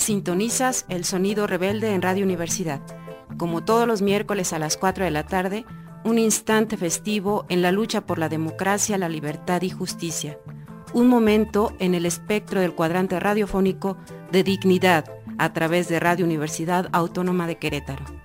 Sintonizas el sonido rebelde en Radio Universidad. Como todos los miércoles a las 4 de la tarde, un instante festivo en la lucha por la democracia, la libertad y justicia. Un momento en el espectro del cuadrante radiofónico de dignidad a través de Radio Universidad Autónoma de Querétaro.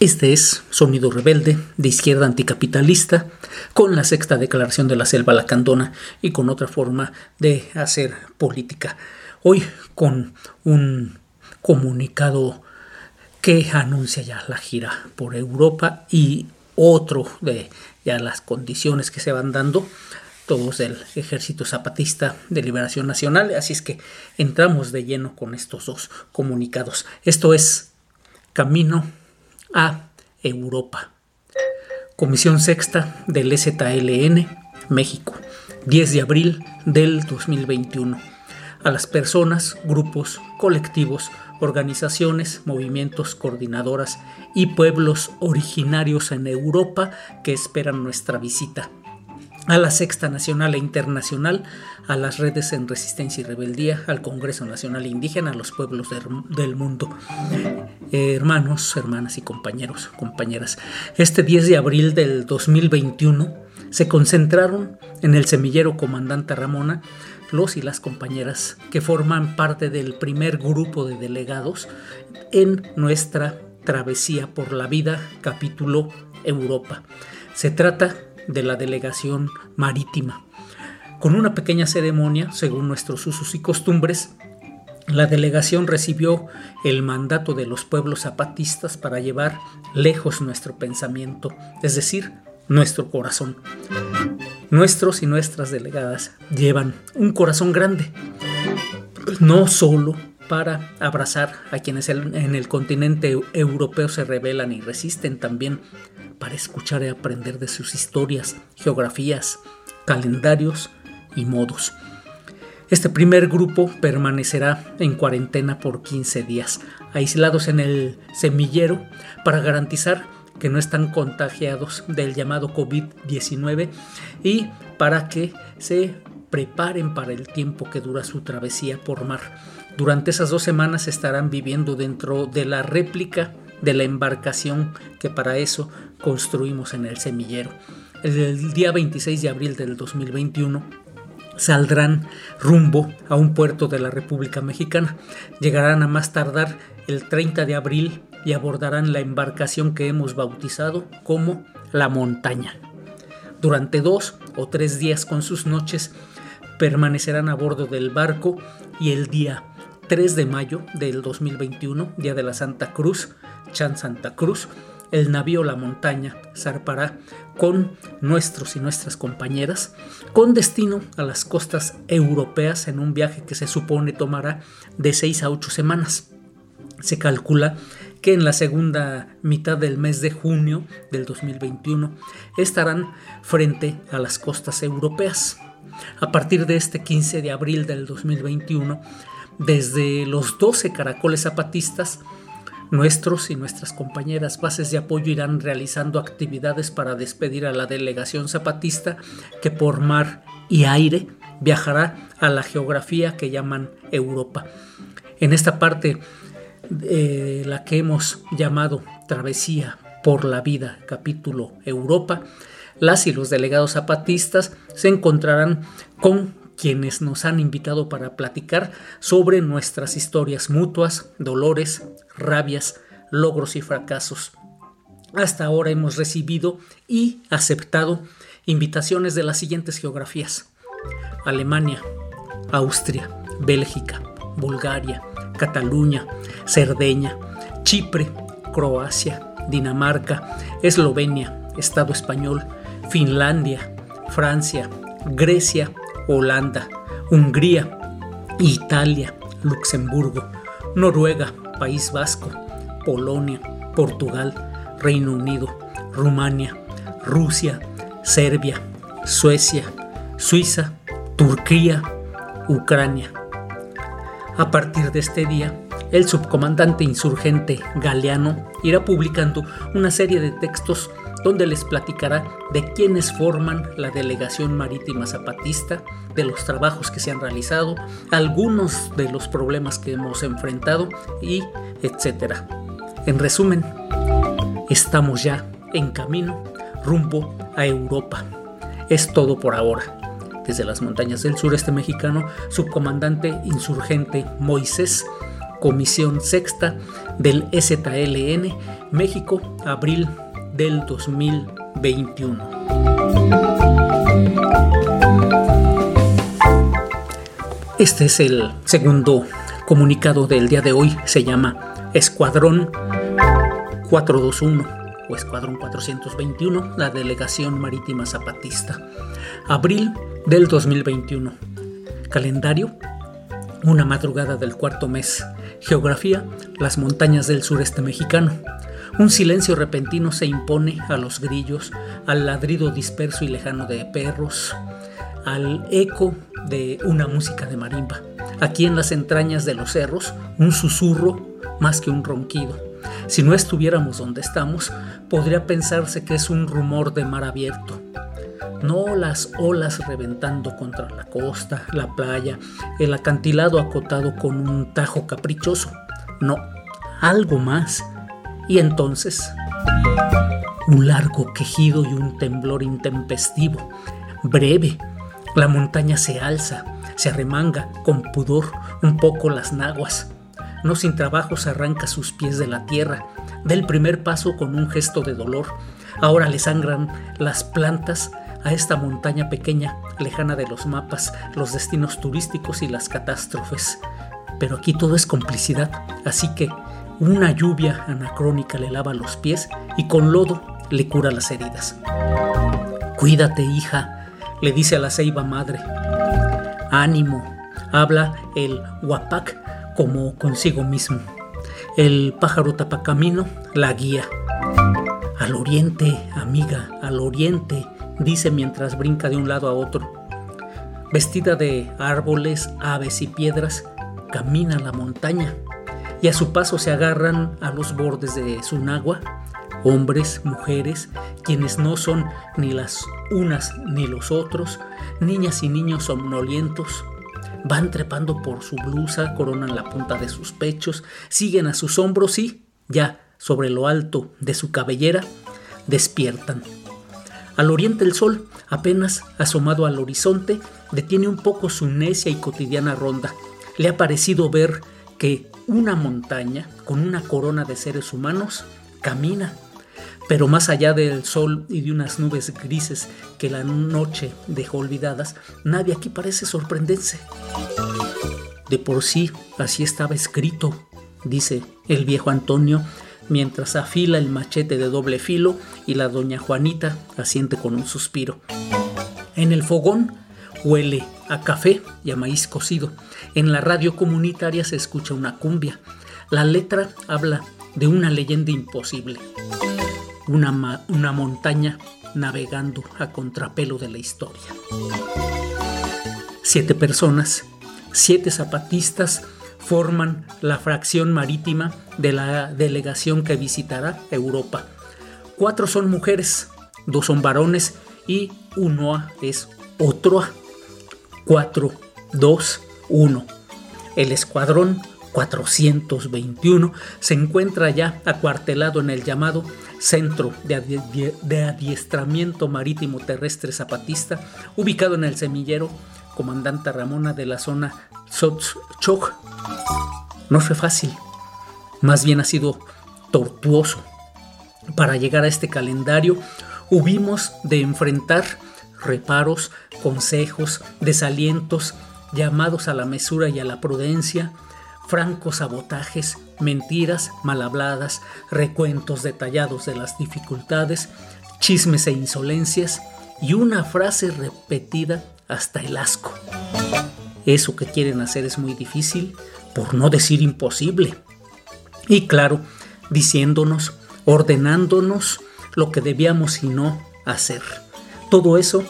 Este es Sonido Rebelde, de izquierda anticapitalista, con la sexta declaración de la selva lacandona y con otra forma de hacer política. Hoy con un comunicado que anuncia ya la gira por Europa y otro de ya las condiciones que se van dando, todos del Ejército Zapatista de Liberación Nacional. Así es que entramos de lleno con estos dos comunicados. Esto es Camino a Europa. Comisión Sexta del ZLN, México, 10 de abril del 2021. A las personas, grupos, colectivos, organizaciones, movimientos, coordinadoras y pueblos originarios en Europa que esperan nuestra visita a la Sexta Nacional e Internacional, a las redes en resistencia y rebeldía, al Congreso Nacional Indígena, a los pueblos del mundo. Eh, hermanos, hermanas y compañeros, compañeras, este 10 de abril del 2021 se concentraron en el semillero Comandante Ramona los y las compañeras que forman parte del primer grupo de delegados en nuestra travesía por la vida, capítulo Europa. Se trata de la delegación marítima. Con una pequeña ceremonia, según nuestros usos y costumbres, la delegación recibió el mandato de los pueblos zapatistas para llevar lejos nuestro pensamiento, es decir, nuestro corazón. Nuestros y nuestras delegadas llevan un corazón grande, no solo para abrazar a quienes en el continente europeo se rebelan y resisten, también para escuchar y aprender de sus historias, geografías, calendarios y modos. Este primer grupo permanecerá en cuarentena por 15 días, aislados en el semillero para garantizar que no están contagiados del llamado COVID-19 y para que se preparen para el tiempo que dura su travesía por mar. Durante esas dos semanas estarán viviendo dentro de la réplica de la embarcación que para eso construimos en el semillero. El día 26 de abril del 2021 saldrán rumbo a un puerto de la República Mexicana. Llegarán a más tardar el 30 de abril y abordarán la embarcación que hemos bautizado como la montaña. Durante dos o tres días con sus noches permanecerán a bordo del barco y el día 3 de mayo del 2021, día de la Santa Cruz, Chan Santa Cruz, el navío La Montaña zarpará con nuestros y nuestras compañeras con destino a las costas europeas en un viaje que se supone tomará de 6 a 8 semanas. Se calcula que en la segunda mitad del mes de junio del 2021 estarán frente a las costas europeas. A partir de este 15 de abril del 2021, desde los 12 caracoles zapatistas, Nuestros y nuestras compañeras bases de apoyo irán realizando actividades para despedir a la delegación zapatista que por mar y aire viajará a la geografía que llaman Europa. En esta parte, de la que hemos llamado Travesía por la Vida, capítulo Europa, las y los delegados zapatistas se encontrarán con quienes nos han invitado para platicar sobre nuestras historias mutuas, dolores, rabias, logros y fracasos. Hasta ahora hemos recibido y aceptado invitaciones de las siguientes geografías. Alemania, Austria, Bélgica, Bulgaria, Cataluña, Cerdeña, Chipre, Croacia, Dinamarca, Eslovenia, Estado español, Finlandia, Francia, Grecia, Holanda, Hungría, Italia, Luxemburgo, Noruega, País Vasco, Polonia, Portugal, Reino Unido, Rumania, Rusia, Serbia, Suecia, Suiza, Turquía, Ucrania. A partir de este día, el subcomandante insurgente Galeano irá publicando una serie de textos donde les platicará de quiénes forman la delegación marítima zapatista, de los trabajos que se han realizado, algunos de los problemas que hemos enfrentado y etcétera. En resumen, estamos ya en camino rumbo a Europa. Es todo por ahora. Desde las montañas del sureste mexicano, subcomandante insurgente Moisés, Comisión Sexta del STLN, México, abril del 2021. Este es el segundo comunicado del día de hoy. Se llama Escuadrón 421 o Escuadrón 421, la Delegación Marítima Zapatista. Abril del 2021. Calendario. Una madrugada del cuarto mes. Geografía. Las montañas del sureste mexicano. Un silencio repentino se impone a los grillos, al ladrido disperso y lejano de perros, al eco de una música de marimba. Aquí en las entrañas de los cerros, un susurro más que un ronquido. Si no estuviéramos donde estamos, podría pensarse que es un rumor de mar abierto. No las olas reventando contra la costa, la playa, el acantilado acotado con un tajo caprichoso. No, algo más y entonces, un largo quejido y un temblor intempestivo, breve. La montaña se alza, se arremanga con pudor un poco las naguas. No sin trabajos arranca sus pies de la tierra, da el primer paso con un gesto de dolor. Ahora le sangran las plantas a esta montaña pequeña, lejana de los mapas, los destinos turísticos y las catástrofes. Pero aquí todo es complicidad, así que una lluvia anacrónica le lava los pies y con lodo le cura las heridas. Cuídate, hija, le dice a la ceiba madre. Ánimo, habla el huapac como consigo mismo. El pájaro tapacamino la guía. Al oriente, amiga, al oriente, dice mientras brinca de un lado a otro. Vestida de árboles, aves y piedras, camina la montaña y a su paso se agarran a los bordes de su nagua hombres, mujeres, quienes no son ni las unas ni los otros, niñas y niños somnolientos, van trepando por su blusa, coronan la punta de sus pechos, siguen a sus hombros y, ya sobre lo alto de su cabellera, despiertan. Al oriente el sol, apenas asomado al horizonte, detiene un poco su necia y cotidiana ronda. Le ha parecido ver que una montaña con una corona de seres humanos camina, pero más allá del sol y de unas nubes grises que la noche dejó olvidadas, nadie aquí parece sorprenderse. De por sí, así estaba escrito, dice el viejo Antonio, mientras afila el machete de doble filo y la doña Juanita asiente con un suspiro. En el fogón huele a café y a maíz cocido. En la radio comunitaria se escucha una cumbia. La letra habla de una leyenda imposible. Una, una montaña navegando a contrapelo de la historia. Siete personas, siete zapatistas, forman la fracción marítima de la delegación que visitará Europa. Cuatro son mujeres, dos son varones y uno es otro. 4, 2, 1. El escuadrón 421 se encuentra ya acuartelado en el llamado Centro de, Adiestramiento Marítimo Terrestre Zapatista, ubicado en el semillero Comandante Ramona de la zona Sotzchoc. No fue fácil, más bien ha sido tortuoso. Para llegar a este calendario hubimos de enfrentar reparos, consejos, desalientos, llamados a la mesura y a la prudencia, francos sabotajes, mentiras mal habladas, recuentos detallados de las dificultades, chismes e insolencias y una frase repetida hasta el asco. Eso que quieren hacer es muy difícil, por no decir imposible. Y claro, diciéndonos, ordenándonos lo que debíamos y no hacer. Todo eso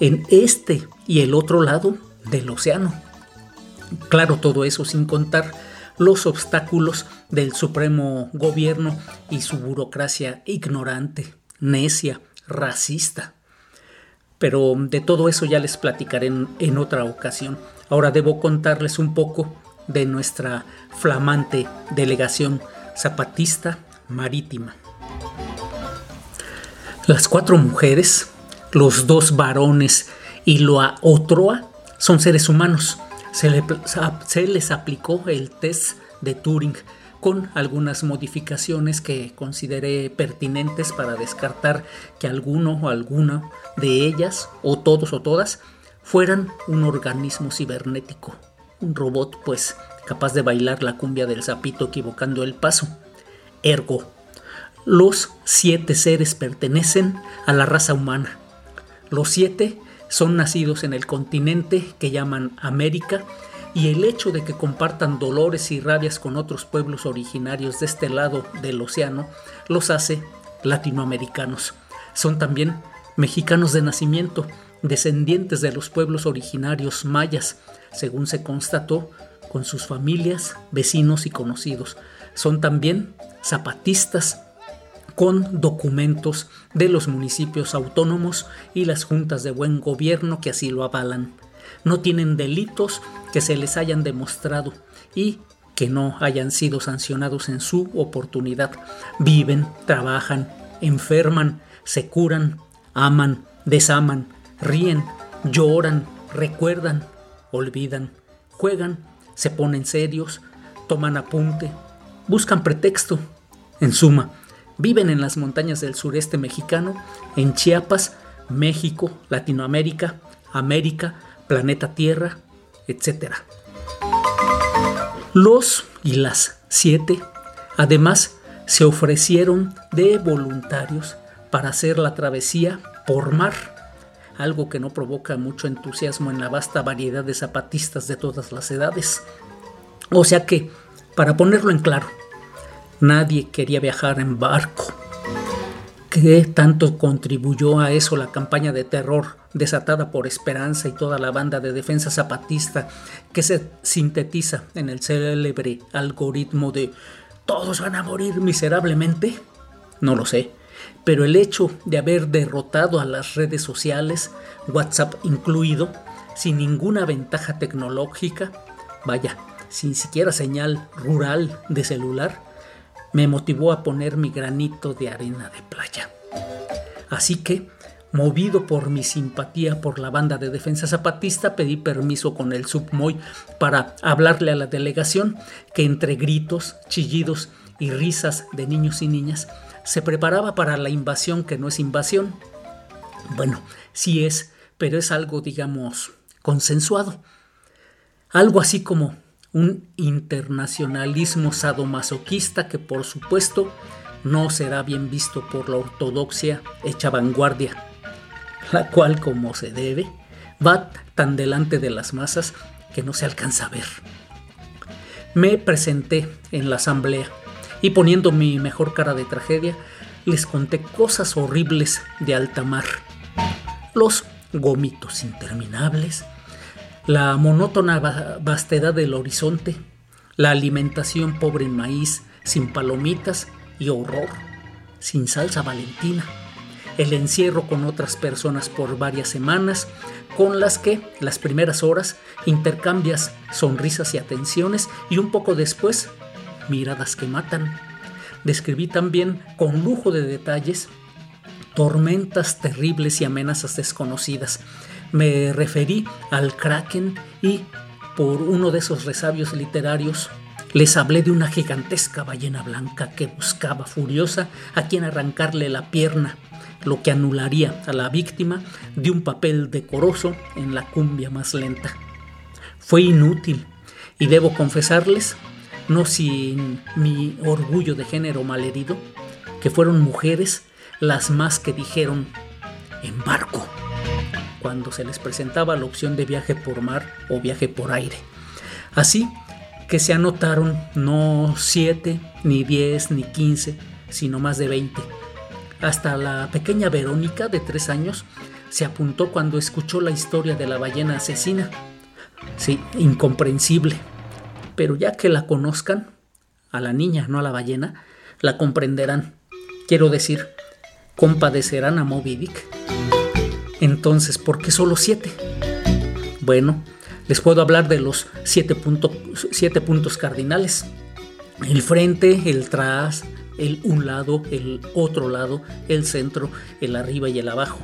en este y el otro lado del océano. Claro, todo eso sin contar los obstáculos del supremo gobierno y su burocracia ignorante, necia, racista. Pero de todo eso ya les platicaré en, otra ocasión. Ahora debo contarles un poco de nuestra flamante delegación zapatista marítima. Las cuatro mujeres, los dos varones y la otroa son seres humanos. Se, les aplicó el test de Turing con algunas modificaciones que consideré pertinentes para descartar que alguno o alguna de ellas, o todos o todas, fueran un organismo cibernético, un robot pues capaz de bailar la cumbia del sapito equivocando el paso. Ergo, los siete seres pertenecen a la raza humana. Los siete son nacidos en el continente que llaman América y el hecho de que compartan dolores y rabias con otros pueblos originarios de este lado del océano los hace latinoamericanos. Son también mexicanos de nacimiento, descendientes de los pueblos originarios mayas, según se constató con sus familias, vecinos y conocidos. Son también zapatistas con documentos de los municipios autónomos y las juntas de buen gobierno que así lo avalan. No tienen delitos que se les hayan demostrado y que no hayan sido sancionados en su oportunidad. Viven, trabajan, enferman, se curan, aman, desaman, ríen, lloran, recuerdan, olvidan, juegan, se ponen serios, toman apunte, buscan pretexto. En suma, viven en las montañas del sureste mexicano, en Chiapas, México, Latinoamérica, América, planeta Tierra, etc. Los y las siete, además, se ofrecieron de voluntarios para hacer la travesía por mar, algo que no provoca mucho entusiasmo en la vasta variedad de zapatistas de todas las edades. O sea que, para ponerlo en claro, nadie quería viajar en barco. ¿Qué tanto contribuyó a eso la campaña de terror desatada por Esperanza y toda la banda de defensa zapatista que se sintetiza en el célebre algoritmo de todos van a morir miserablemente? No lo sé pero el hecho de haber derrotado a las redes sociales, WhatsApp incluido, sin ninguna ventaja tecnológica, vaya, sin siquiera señal rural de celular, me motivó a poner mi granito de arena de playa. Así que, movido por mi simpatía por la banda de defensa zapatista, pedí permiso con el submoy para hablarle a la delegación que entre gritos, chillidos y risas de niños y niñas se preparaba para la invasión que no es invasión. Bueno, sí es, pero es algo, digamos, consensuado. Algo así como un internacionalismo sadomasoquista que por supuesto no será bien visto por la ortodoxia hecha vanguardia, la cual como se debe va tan delante de las masas que no se alcanza a ver. Me presenté en la asamblea y poniendo mi mejor cara de tragedia, les conté cosas horribles de alta mar. Los gomitos interminables, la monótona vastedad del horizonte, la alimentación pobre en maíz, sin palomitas y horror, sin salsa valentina, el encierro con otras personas por varias semanas, con las que las primeras horas intercambias sonrisas y atenciones y un poco después miradas que matan. Describí también con lujo de detalles tormentas terribles y amenazas desconocidas. Me referí al kraken y, por uno de esos resabios literarios, les hablé de una gigantesca ballena blanca que buscaba furiosa a quien arrancarle la pierna, lo que anularía a la víctima de un papel decoroso en la cumbia más lenta. Fue inútil y debo confesarles no sin mi orgullo de género malherido, que fueron mujeres las más que dijeron en barco cuando se les presentaba la opción de viaje por mar o viaje por aire. Así que se anotaron no siete, ni diez, ni quince, sino más de veinte. Hasta la pequeña Verónica de tres años se apuntó cuando escuchó la historia de la ballena asesina. Sí, incomprensible pero ya que la conozcan, a la niña, no a la ballena, la comprenderán. Quiero decir, compadecerán a Moby Dick. Entonces, ¿por qué solo siete? Bueno, les puedo hablar de los siete, siete puntos cardinales. El frente, el tras, el un lado, el otro lado, el centro, el arriba y el abajo.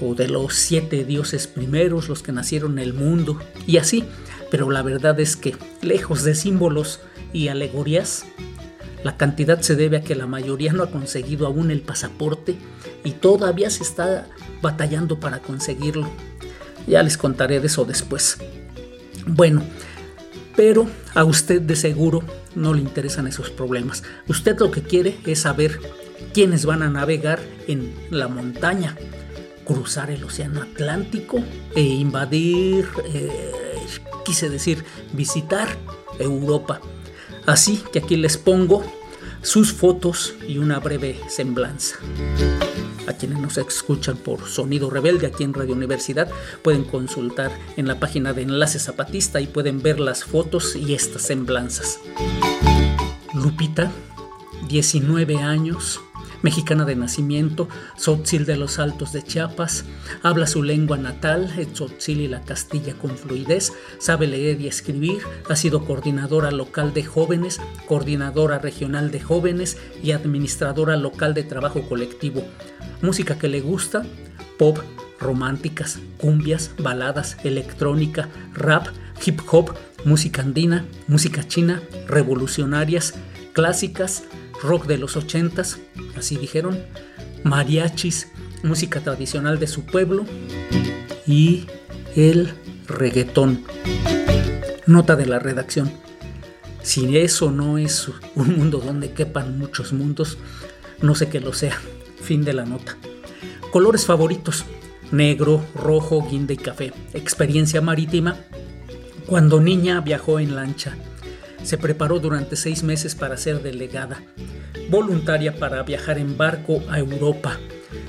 O de los siete dioses primeros, los que nacieron en el mundo, y así. Pero la verdad es que, lejos de símbolos y alegorías, la cantidad se debe a que la mayoría no ha conseguido aún el pasaporte y todavía se está batallando para conseguirlo. Ya les contaré de eso después. Bueno, pero a usted de seguro no le interesan esos problemas. Usted lo que quiere es saber quiénes van a navegar en la montaña, cruzar el Océano Atlántico e invadir, eh, quise decir, visitar Europa. Así que aquí les pongo sus fotos y una breve semblanza. A quienes nos escuchan por Sonido Rebelde aquí en Radio Universidad pueden consultar en la página de Enlace Zapatista y pueden ver las fotos y estas semblanzas. Lupita, 19 años, mexicana de nacimiento, Tzotzil de los Altos de Chiapas, habla su lengua natal, el Tzotzil y la Castilla con fluidez, sabe leer y escribir, ha sido coordinadora local de jóvenes, coordinadora regional de jóvenes y administradora local de trabajo colectivo. Música que le gusta, pop, románticas, cumbias, baladas, electrónica, rap, hip hop, música andina, música china, revolucionarias, clásicas, rock de los ochentas, así dijeron, mariachis, música tradicional de su pueblo y el reggaetón. Nota de la redacción. Si eso no es un mundo donde quepan muchos mundos, no sé qué lo sea. Fin de la nota. Colores favoritos. Negro, rojo, guinda y café. Experiencia marítima. Cuando niña viajó en lancha se preparó durante seis meses para ser delegada, voluntaria para viajar en barco a Europa.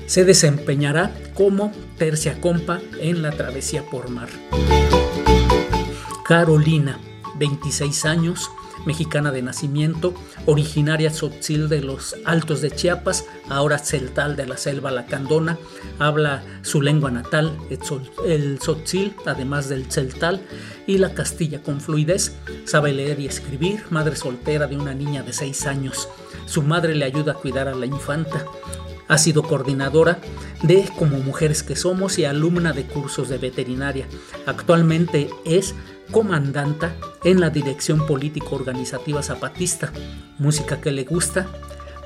Se desempeñará como tercia compa en la travesía por mar. Carolina, 26 años, mexicana de nacimiento, originaria tzotzil de los Altos de Chiapas, ahora celtal de la selva lacandona, habla su lengua natal, el tzotzil, además del celtal, y la castilla con fluidez, sabe leer y escribir, madre soltera de una niña de 6 años. Su madre le ayuda a cuidar a la infanta. Ha sido coordinadora de Como Mujeres que Somos y alumna de cursos de veterinaria. Actualmente es comandanta en la dirección político organizativa zapatista, música que le gusta,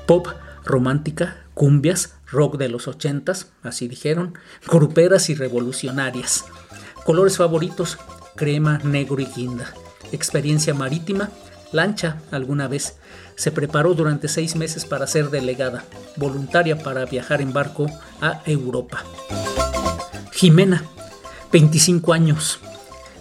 pop, romántica, cumbias, rock de los ochentas, así dijeron, gruperas y revolucionarias. Colores favoritos, crema, negro y guinda. Experiencia marítima, lancha alguna vez. Se preparó durante seis meses para ser delegada, voluntaria para viajar en barco a Europa. Jimena, 25 años,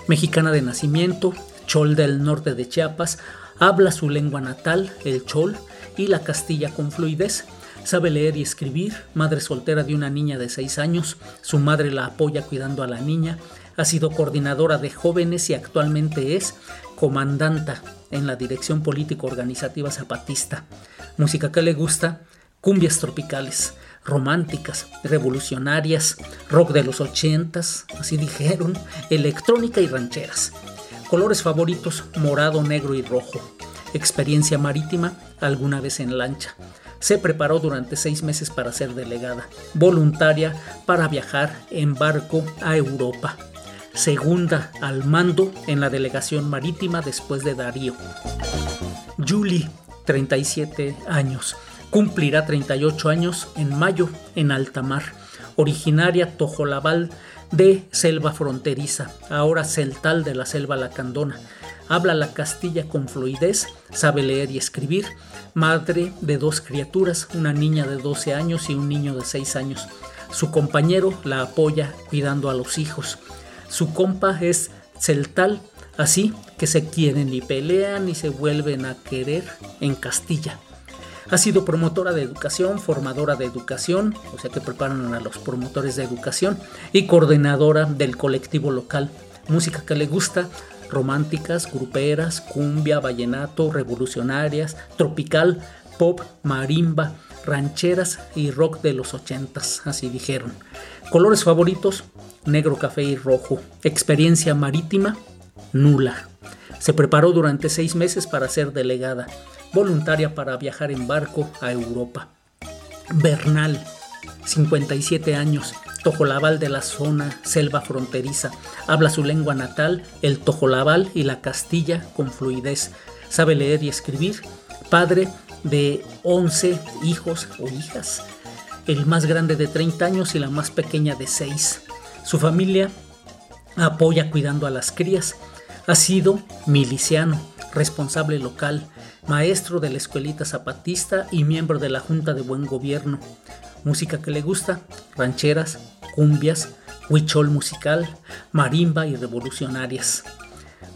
mexicana de nacimiento, chol del norte de Chiapas, habla su lengua natal, el chol, y la castilla con fluidez. Sabe leer y escribir, madre soltera de una niña de 6 años, su madre la apoya cuidando a la niña, ha sido coordinadora de jóvenes y actualmente es comandanta en la Dirección Político Organizativa Zapatista. Música que le gusta, cumbias tropicales románticas, revolucionarias, rock de los ochentas, así dijeron, electrónica y rancheras. Colores favoritos, morado, negro y rojo. Experiencia marítima, alguna vez en lancha. Se preparó durante seis meses para ser delegada, voluntaria para viajar en barco a Europa. Segunda al mando en la delegación marítima después de Darío. Julie, 37 años Cumplirá 38 años en mayo en alta mar. Originaria Tojolabal de selva fronteriza, ahora celtal de la selva lacandona. Habla la castilla con fluidez, sabe leer y escribir. Madre de dos criaturas, una niña de 12 años y un niño de 6 años. Su compañero la apoya cuidando a los hijos. Su compa es celtal, así que se quieren y pelean y se vuelven a querer en Castilla. Ha sido promotora de educación, formadora de educación, o sea que preparan a los promotores de educación, y coordinadora del colectivo local. Música que le gusta, románticas, gruperas, cumbia, vallenato, revolucionarias, tropical, pop, marimba, rancheras y rock de los ochentas, así dijeron. Colores favoritos, negro, café y rojo. Experiencia marítima, nula. Se preparó durante seis meses para ser delegada, voluntaria para viajar en barco a Europa. Bernal, 57 años, tojolabal de la zona selva fronteriza. Habla su lengua natal, el tojolabal y la castilla con fluidez. Sabe leer y escribir. Padre de 11 hijos o hijas. El más grande de 30 años y la más pequeña de 6. Su familia apoya cuidando a las crías. Ha sido miliciano, responsable local, maestro de la escuelita zapatista y miembro de la Junta de Buen Gobierno. Música que le gusta, rancheras, cumbias, huichol musical, marimba y revolucionarias.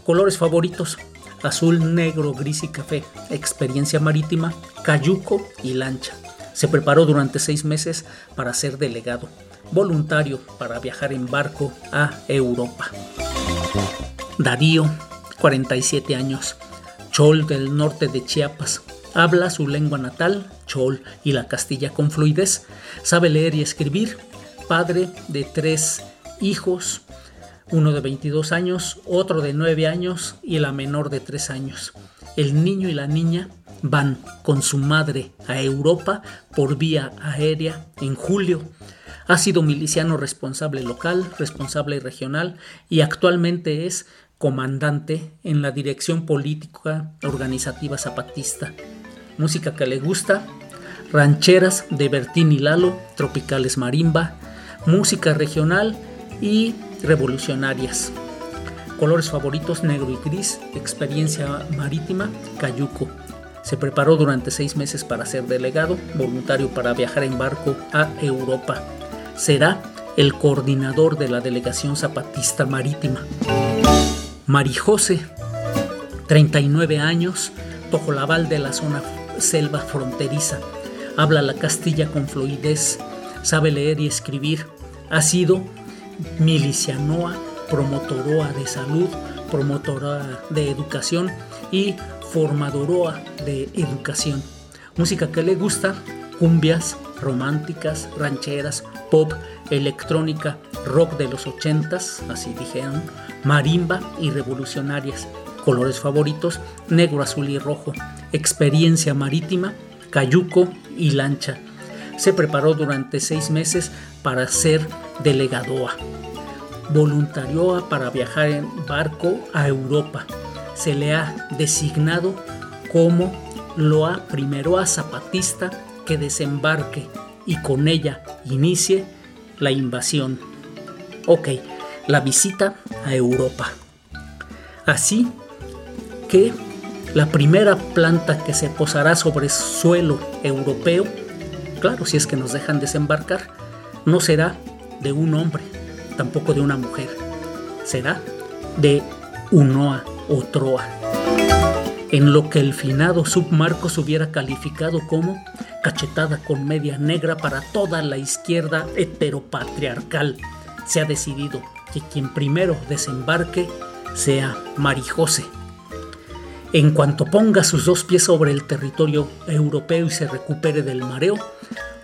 Colores favoritos, azul, negro, gris y café. Experiencia marítima, cayuco y lancha. Se preparó durante seis meses para ser delegado, voluntario para viajar en barco a Europa. Darío, 47 años, chol del norte de Chiapas. Habla su lengua natal, chol, y la castilla con fluidez. Sabe leer y escribir. Padre de tres hijos, uno de 22 años, otro de 9 años y la menor de 3 años. El niño y la niña van con su madre a Europa por vía aérea en julio. Ha sido miliciano responsable local, responsable regional y actualmente es comandante en la dirección política organizativa zapatista. Música que le gusta, rancheras de Bertín y Lalo, tropicales marimba, música regional y revolucionarias. Colores favoritos negro y gris, experiencia marítima, cayuco. Se preparó durante seis meses para ser delegado, voluntario para viajar en barco a Europa. Será el coordinador de la delegación zapatista marítima. Marijose, 39 años, tojolabal de la zona selva fronteriza. Habla la castilla con fluidez, sabe leer y escribir. Ha sido milicianoa, promotoroa de salud, promotora de educación y formadoroa de educación. Música que le gusta, cumbias, románticas, rancheras, pop, electrónica, rock de los ochentas, así dijeron, marimba y revolucionarias. Colores favoritos, negro, azul y rojo. Experiencia marítima, cayuco y lancha. Se preparó durante seis meses para ser delegadoa. Voluntarioa para viajar en barco a Europa. Se le ha designado como loa primero a zapatista que desembarque y con ella inicie la invasión. Ok, la visita a Europa. Así que la primera planta que se posará sobre suelo europeo, claro, si es que nos dejan desembarcar, no será de un hombre, tampoco de una mujer, será de Unoa o Troa, en lo que el finado submarcos hubiera calificado como cachetada con media negra para toda la izquierda heteropatriarcal. Se ha decidido que quien primero desembarque sea Marijose. En cuanto ponga sus dos pies sobre el territorio europeo y se recupere del mareo,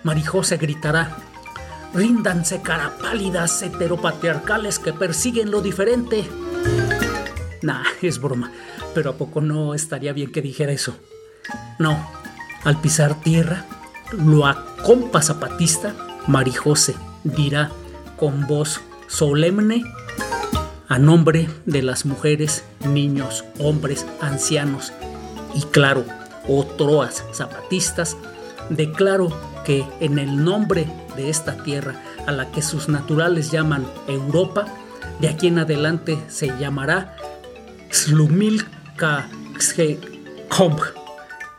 Marijose gritará Ríndanse cara pálidas heteropatriarcales que persiguen lo diferente. Nah, es broma, pero ¿a poco no estaría bien que dijera eso? No, al pisar tierra, lo acompa zapatista, Marijose dirá con voz solemne a nombre de las mujeres, niños, hombres, ancianos y claro, otros zapatistas, declaro que en el nombre de esta tierra a la que sus naturales llaman Europa, de aquí en adelante se llamará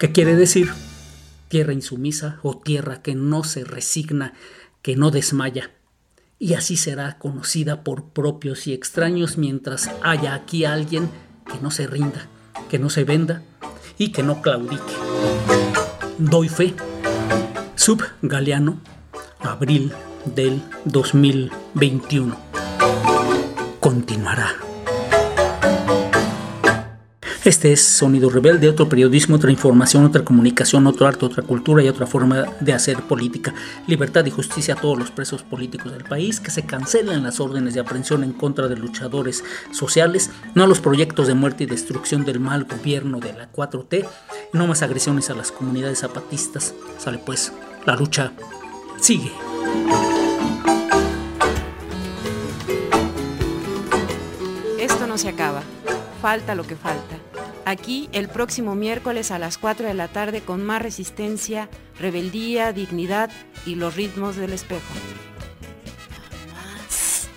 que quiere decir tierra insumisa o tierra que no se resigna, que no desmaya. Y así será conocida por propios y extraños mientras haya aquí alguien que no se rinda, que no se venda y que no claudique. Doy fe Sub Galeano, abril del 2021. Continuará. Este es Sonido Rebelde, otro periodismo, otra información, otra comunicación, otro arte, otra cultura y otra forma de hacer política. Libertad y justicia a todos los presos políticos del país, que se cancelen las órdenes de aprehensión en contra de luchadores sociales, no a los proyectos de muerte y destrucción del mal gobierno de la 4T, no más agresiones a las comunidades zapatistas. Sale pues, la lucha sigue. Esto no se acaba, falta lo que falta. Aquí el próximo miércoles a las 4 de la tarde con más resistencia, rebeldía, dignidad y los ritmos del espejo. Más.